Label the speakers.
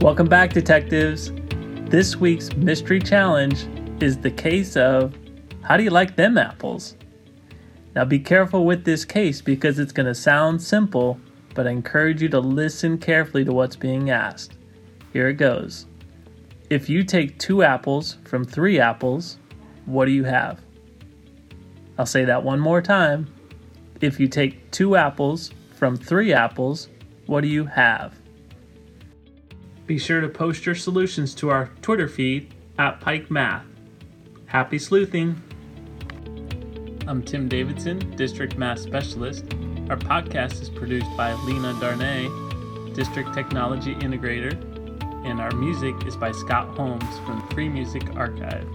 Speaker 1: Welcome back, detectives. This week's mystery challenge is the case of how do you like them apples? Now, be careful with this case because it's going to sound simple, but I encourage you to listen carefully to what's being asked. Here it goes. If you take two apples from three apples, what do you have? I'll say that one more time. If you take two apples from three apples, what do you have? Be sure to post your solutions to our Twitter feed at Pike Math. Happy sleuthing! I'm Tim Davidson, District Math Specialist. Our podcast is produced by Lena Darnay, District Technology Integrator, and our music is by Scott Holmes from Free Music Archive.